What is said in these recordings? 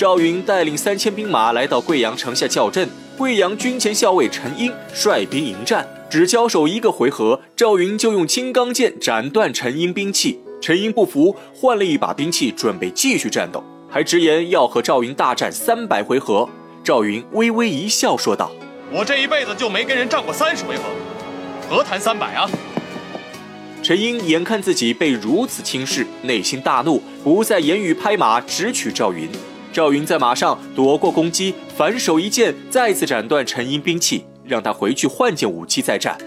赵云带领三千兵马来到贵阳城下叫阵，贵阳军前校尉陈英率兵迎战，只交手一个回合，赵云就用青钢剑斩断陈英兵器。陈英不服，换了一把兵器，准备继续战斗，还直言要和赵云大战三百回合。赵云微微一笑，说道：“我这一辈子就没跟人战过三十回合，何谈三百啊？”陈英眼看自己被如此轻视，内心大怒，不再言语，拍马直取赵云。赵云在马上躲过攻击，反手一剑，再次斩断陈英兵器，让他回去换件武器再战。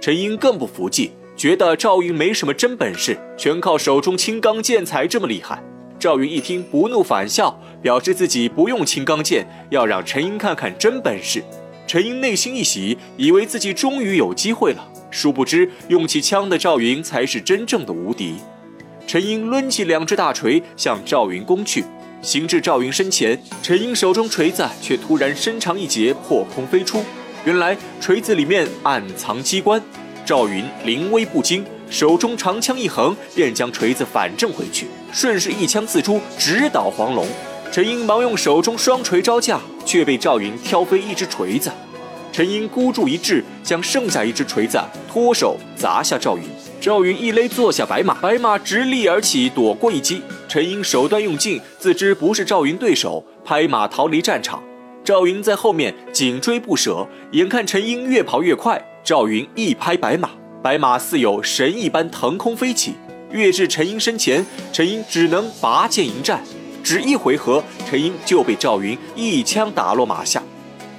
陈英更不服气。觉得赵云没什么真本事，全靠手中青钢剑才这么厉害。赵云一听，不怒反笑，表示自己不用青钢剑，要让陈英看看真本事。陈英内心一喜，以为自己终于有机会了。殊不知，用起枪的赵云才是真正的无敌。陈英抡起两只大锤向赵云攻去，行至赵云身前，陈英手中锤子却突然伸长一截，破空飞出。原来锤子里面暗藏机关。赵云临危不惊，手中长枪一横，便将锤子反正回去，顺势一枪刺出，直捣黄龙。陈英忙用手中双锤招架，却被赵云挑飞一只锤子。陈英孤注一掷，将剩下一只锤子脱手砸下赵云。赵云一勒坐下白马，白马直立而起，躲过一击。陈英手段用尽，自知不是赵云对手，拍马逃离战场。赵云在后面紧追不舍，眼看陈英越跑越快。赵云一拍白马，白马似有神一般腾空飞起，跃至陈英身前。陈英只能拔剑迎战，只一回合，陈英就被赵云一枪打落马下。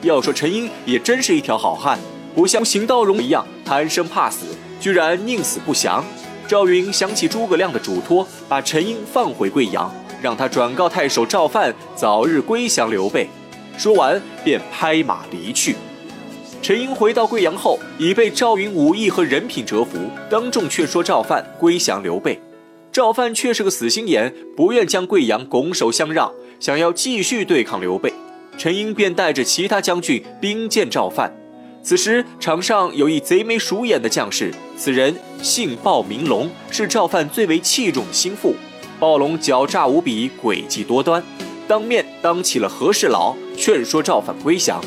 要说陈英也真是一条好汉，不像邢道荣一样贪生怕死，居然宁死不降。赵云想起诸葛亮的嘱托，把陈英放回贵阳，让他转告太守赵范早日归降刘备。说完，便拍马离去。陈英回到贵阳后，已被赵云武艺和人品折服，当众劝说赵范归降刘备。赵范却是个死心眼，不愿将贵阳拱手相让，想要继续对抗刘备。陈英便带着其他将军兵见赵范。此时场上有一贼眉鼠眼的将士，此人姓鲍，名龙，是赵范最为器重的心腹。暴龙狡诈无比，诡计多端，当面当起了和事佬，劝说赵范归降。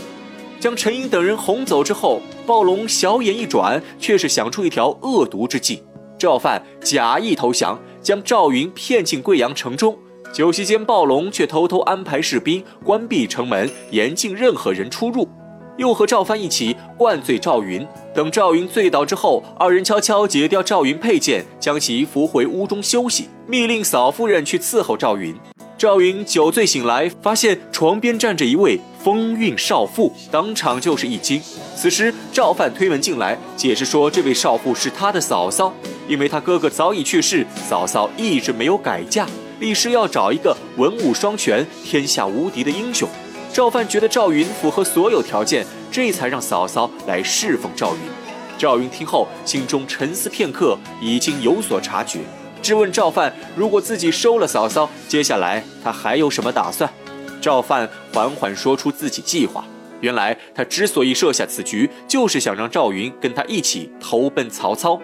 将陈英等人哄走之后，暴龙小眼一转，却是想出一条恶毒之计。赵范假意投降，将赵云骗进贵阳城中。酒席间，暴龙却偷偷安排士兵关闭城门，严禁任何人出入，又和赵范一起灌醉赵云。等赵云醉倒之后，二人悄悄解掉赵云佩剑，将其扶回屋中休息，命令嫂夫人去伺候赵云。赵云酒醉醒来，发现床边站着一位风韵少妇，当场就是一惊。此时赵范推门进来，解释说这位少妇是他的嫂嫂，因为他哥哥早已去世，嫂嫂一直没有改嫁，立誓要找一个文武双全、天下无敌的英雄。赵范觉得赵云符合所有条件，这才让嫂嫂来侍奉赵云。赵云听后，心中沉思片刻，已经有所察觉。质问赵范：“如果自己收了嫂嫂，接下来他还有什么打算？”赵范缓缓说出自己计划。原来他之所以设下此局，就是想让赵云跟他一起投奔曹操。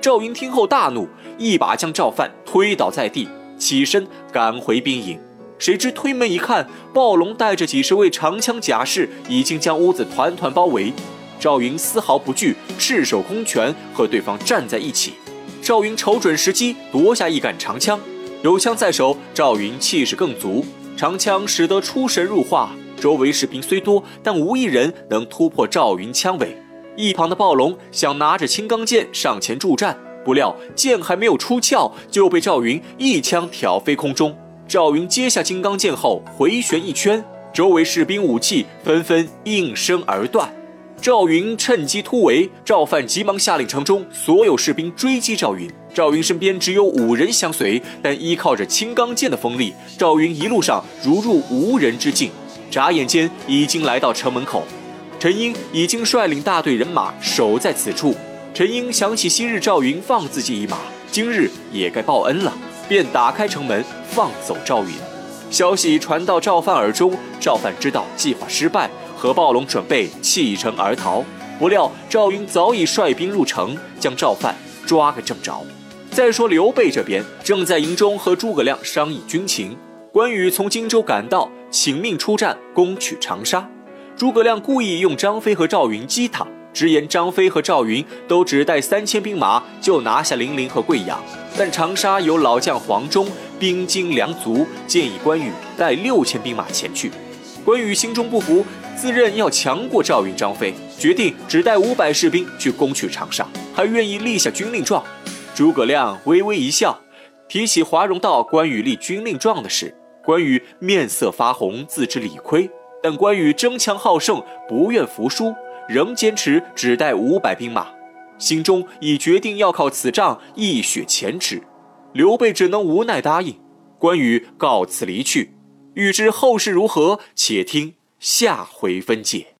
赵云听后大怒，一把将赵范推倒在地，起身赶回兵营。谁知推门一看，暴龙带着几十位长枪甲士已经将屋子团团包围。赵云丝毫不惧，赤手空拳和对方站在一起。赵云瞅准时机，夺下一杆长枪，有枪在手，赵云气势更足。长枪使得出神入化，周围士兵虽多，但无一人能突破赵云枪尾。一旁的暴龙想拿着青钢剑上前助战，不料剑还没有出鞘，就被赵云一枪挑飞空中。赵云接下金刚剑后，回旋一圈，周围士兵武器纷纷应声而断。赵云趁机突围，赵范急忙下令城中所有士兵追击赵云。赵云身边只有五人相随，但依靠着青钢剑的锋利，赵云一路上如入无人之境。眨眼间已经来到城门口，陈英已经率领大队人马守在此处。陈英想起昔日赵云放自己一马，今日也该报恩了，便打开城门放走赵云。消息传到赵范耳中，赵范知道计划失败。和暴龙准备弃城而逃，不料赵云早已率兵入城，将赵范抓个正着。再说刘备这边，正在营中和诸葛亮商议军情。关羽从荆州赶到，请命出战攻取长沙。诸葛亮故意用张飞和赵云激他，直言张飞和赵云都只带三千兵马就拿下零陵和贵阳，但长沙有老将黄忠兵精粮足，建议关羽带六千兵马前去。关羽心中不服，自认要强过赵云、张飞，决定只带五百士兵去攻取长沙，还愿意立下军令状。诸葛亮微微一笑，提起华容道关羽立军令状的事，关羽面色发红，自知理亏。但关羽争强好胜，不愿服输，仍坚持只带五百兵马，心中已决定要靠此仗一雪前耻。刘备只能无奈答应。关羽告辞离去。欲知后事如何，且听下回分解。